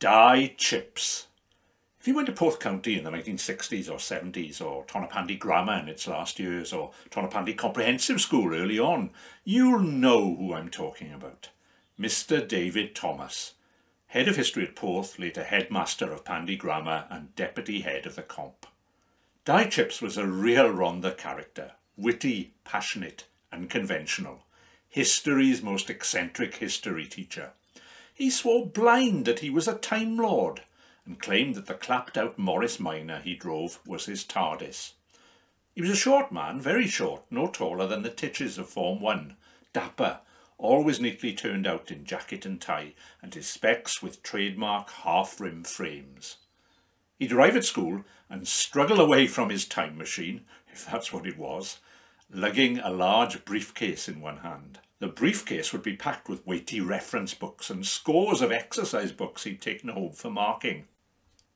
Di Chips. If you went to Porth County in the 1960s or 70s, or Tonypandy Grammar in its last years, or Tonypandy Comprehensive School early on, you'll know who I'm talking about. Mr. David Thomas, head of history at Porth, later headmaster of Pandy Grammar and deputy head of the comp. Di Chips was a real Rhondda character, witty, passionate, and conventional. History's most eccentric history teacher. He swore blind that he was a Time Lord and claimed that the clapped-out Morris Minor he drove was his TARDIS. He was a short man, very short, no taller than the titches of Form 1, dapper, always neatly turned out in jacket and tie, and his specs with trademark half-rim frames. He'd arrive at school and struggle away from his time machine, if that's what it was, lugging a large briefcase in one hand. The briefcase would be packed with weighty reference books and scores of exercise books he'd taken home for marking.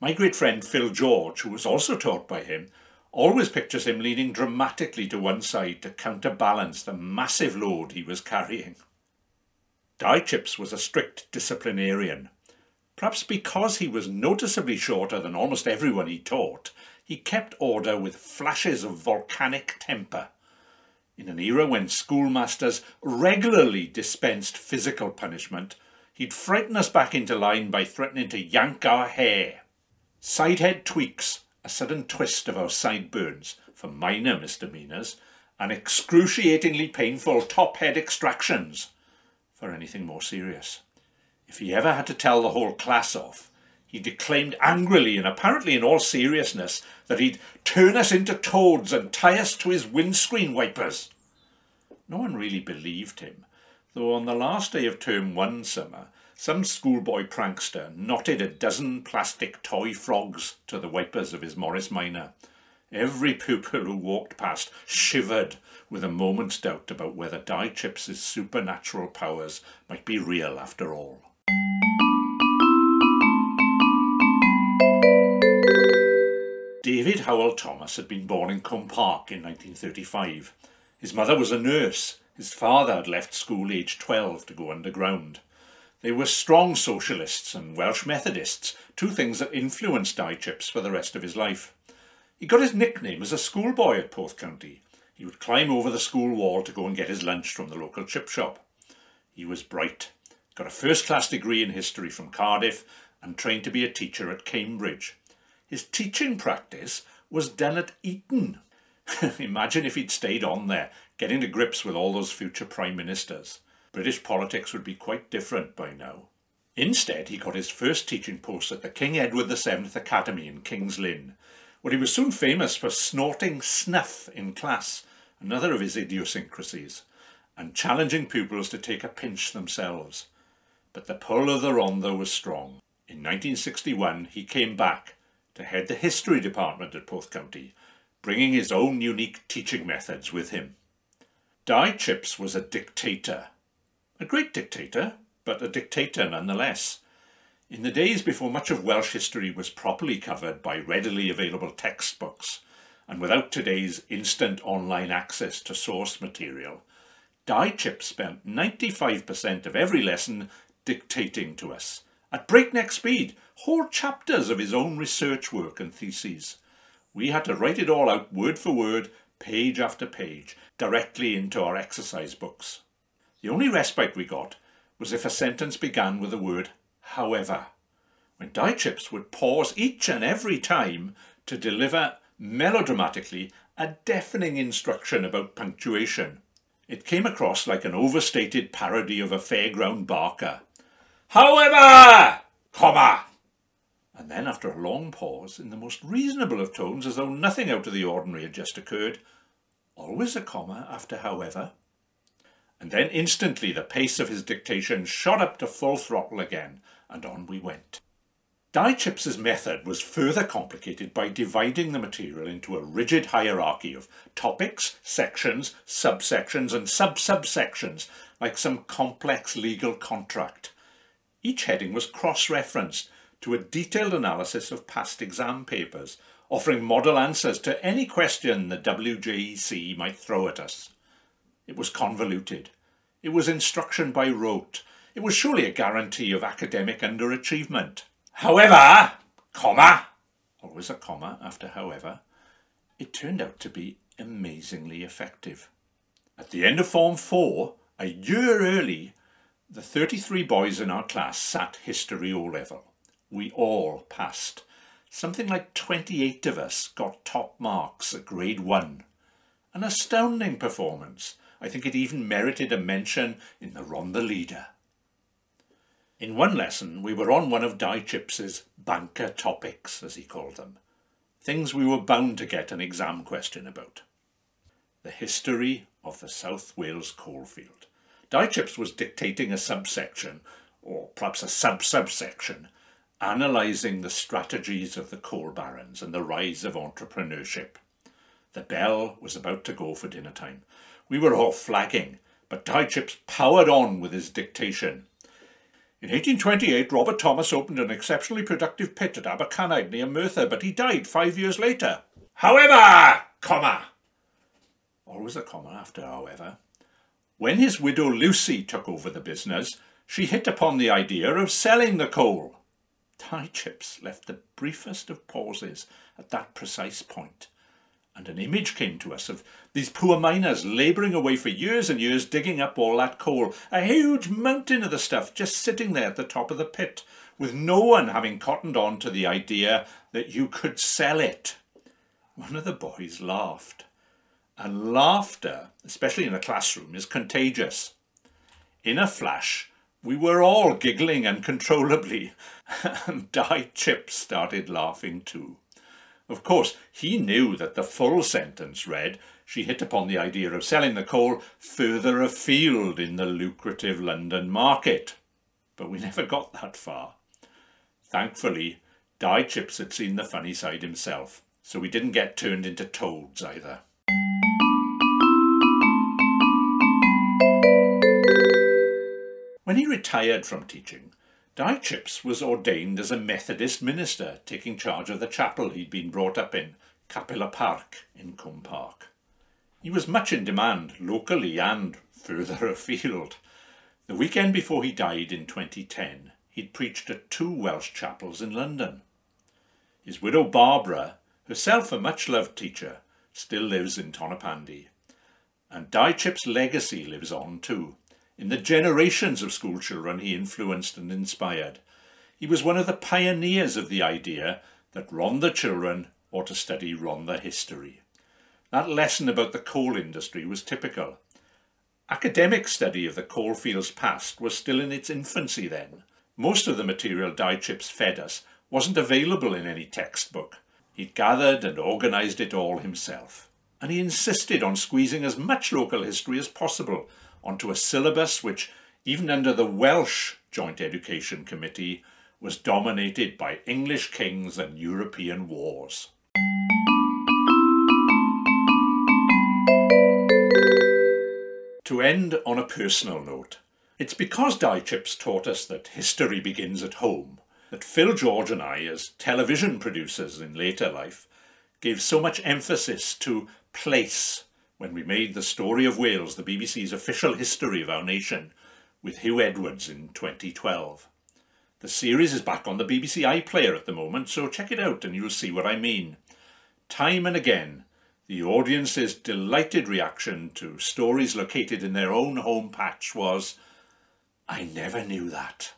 My great friend Phil George, who was also taught by him, always pictures him leaning dramatically to one side to counterbalance the massive load he was carrying. Di Chips was a strict disciplinarian. Perhaps because he was noticeably shorter than almost everyone he taught, he kept order with flashes of volcanic temper. In an era when schoolmasters regularly dispensed physical punishment, he'd frighten us back into line by threatening to yank our hair. Sidehead tweaks, a sudden twist of our sideburns for minor misdemeanours, and excruciatingly painful top head extractions for anything more serious. If he ever had to tell the whole class off, he declaimed angrily and apparently in all seriousness that he'd turn us into toads and tie us to his windscreen wipers. No one really believed him, though on the last day of term one summer, some schoolboy prankster knotted a dozen plastic toy frogs to the wipers of his Morris Minor. Every pupil who walked past shivered with a moment's doubt about whether Di Chips's supernatural powers might be real after all. David Howell Thomas had been born in Cwmparc in 1935. His mother was a nurse. His father had left school aged 12 to go underground. They were strong socialists and Welsh Methodists, two things that influenced Chips for the rest of his life. He got his nickname as a schoolboy at Porth County. He would climb over the school wall to go and get his lunch from the local chip shop. He was bright, got a first-class degree in history from Cardiff and trained to be a teacher at Cambridge. His teaching practice was done at Eton. Imagine if he'd stayed on there, getting to grips with all those future prime ministers. British politics would be quite different by now. Instead, he got his first teaching post at the King Edward VII Academy in King's Lynn, where he was soon famous for snorting snuff in class, another of his idiosyncrasies, and challenging pupils to take a pinch themselves. But the pull of the Rhondda was strong. In 1961, he came back to head the history department at Porth County, bringing his own unique teaching methods with him. Di Chips was a dictator a great dictator, but a dictator nonetheless. In the days before much of Welsh history was properly covered by readily available textbooks, and without today's instant online access to source material, Di Chip spent 95% of every lesson dictating to us, at breakneck speed, whole chapters of his own research work and theses. We had to write it all out word for word, page after page, directly into our exercise books. The only respite we got was if a sentence began with the word however, when Di Chips would pause each and every time to deliver melodramatically a deafening instruction about punctuation. It came across like an overstated parody of a fairground barker. However, comma. And then after a long pause, in the most reasonable of tones, as though nothing out of the ordinary had just occurred, always a comma after however and then instantly the pace of his dictation shot up to full throttle again, and on we went. Di Chips's method was further complicated by dividing the material into a rigid hierarchy of topics, sections, subsections, and sub-subsections, like some complex legal contract. Each heading was cross-referenced to a detailed analysis of past exam papers, offering model answers to any question the WJEC might throw at us. It was convoluted. It was instruction by rote. It was surely a guarantee of academic underachievement. However, comma, always a comma after however, it turned out to be amazingly effective. At the end of Form 4, a year early, the 33 boys in our class sat History O-Level. We all passed. Something like 28 of us got top marks at grade 1. An astounding performance. I think it even merited a mention in the Rhondda Leader. In one lesson, we were on one of Di Chips's banker topics, as he called them. Things we were bound to get an exam question about. The history of the South Wales coalfield. Di was dictating a subsection, or perhaps a sub-subsection, analysing the strategies of the coal barons and the rise of entrepreneurship. The bell was about to go for dinner time. We were all flagging, but Di powered on with his dictation. In 1828, Robert Thomas opened an exceptionally productive pit at Abercanaid near Merthyr, but he died five years later. However, comma, always a comma after however, when his widow Lucy took over the business, she hit upon the idea of selling the coal. Di Chips left the briefest of pauses at that precise point and an image came to us of these poor miners labouring away for years and years digging up all that coal, a huge mountain of the stuff just sitting there at the top of the pit, with no one having cottoned on to the idea that you could sell it. One of the boys laughed. And laughter, especially in a classroom, is contagious. In a flash, we were all giggling uncontrollably, and Di Chips started laughing too. Of course, he knew that the full sentence read, she hit upon the idea of selling the coal further afield in the lucrative London market. But we never got that far. Thankfully, Di Chips had seen the funny side himself, so we didn't get turned into toads either. When he retired from teaching, Di Chips was ordained as a Methodist minister, taking charge of the chapel he'd been brought up in, Capilla Park in Cwmparc. He was much in demand, locally and further afield. The weekend before he died in 2010, he'd preached at two Welsh chapels in London. His widow Barbara, herself a much-loved teacher, still lives in Tonypandy. And Di Chips' legacy lives on too in the generations of schoolchildren he influenced and inspired. He was one of the pioneers of the idea that Rhondda children ought to study Rhondda history. That lesson about the coal industry was typical. Academic study of the coalfields past was still in its infancy then. Most of the material Di Chips fed us wasn't available in any textbook. He'd gathered and organised it all himself. And he insisted on squeezing as much local history as possible onto a syllabus which, even under the Welsh Joint Education Committee, was dominated by English kings and European wars. To end on a personal note, it's because Di Chips taught us that history begins at home that Phil George and I, as television producers in later life, gave so much emphasis to place when we made the story of Wales the BBC's official history of our nation with Huw Edwards in 2012. The series is back on the BBC iPlayer at the moment, so check it out and you'll see what I mean. Time and again, the audience's delighted reaction to stories located in their own home patch was, I never knew that.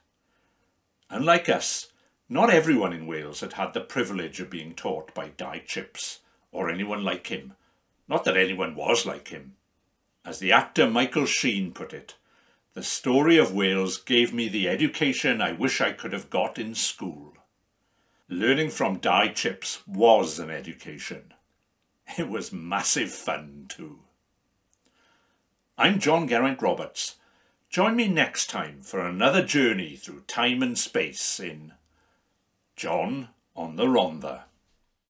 Unlike us, not everyone in Wales had had the privilege of being taught by Di Chips, or anyone like him, not that anyone was like him. As the actor Michael Sheen put it, the story of Wales gave me the education I wish I could have got in school. Learning from Di Chips was an education. It was massive fun too. I'm John Geraint Roberts. Join me next time for another journey through time and space in John on the Rhondda.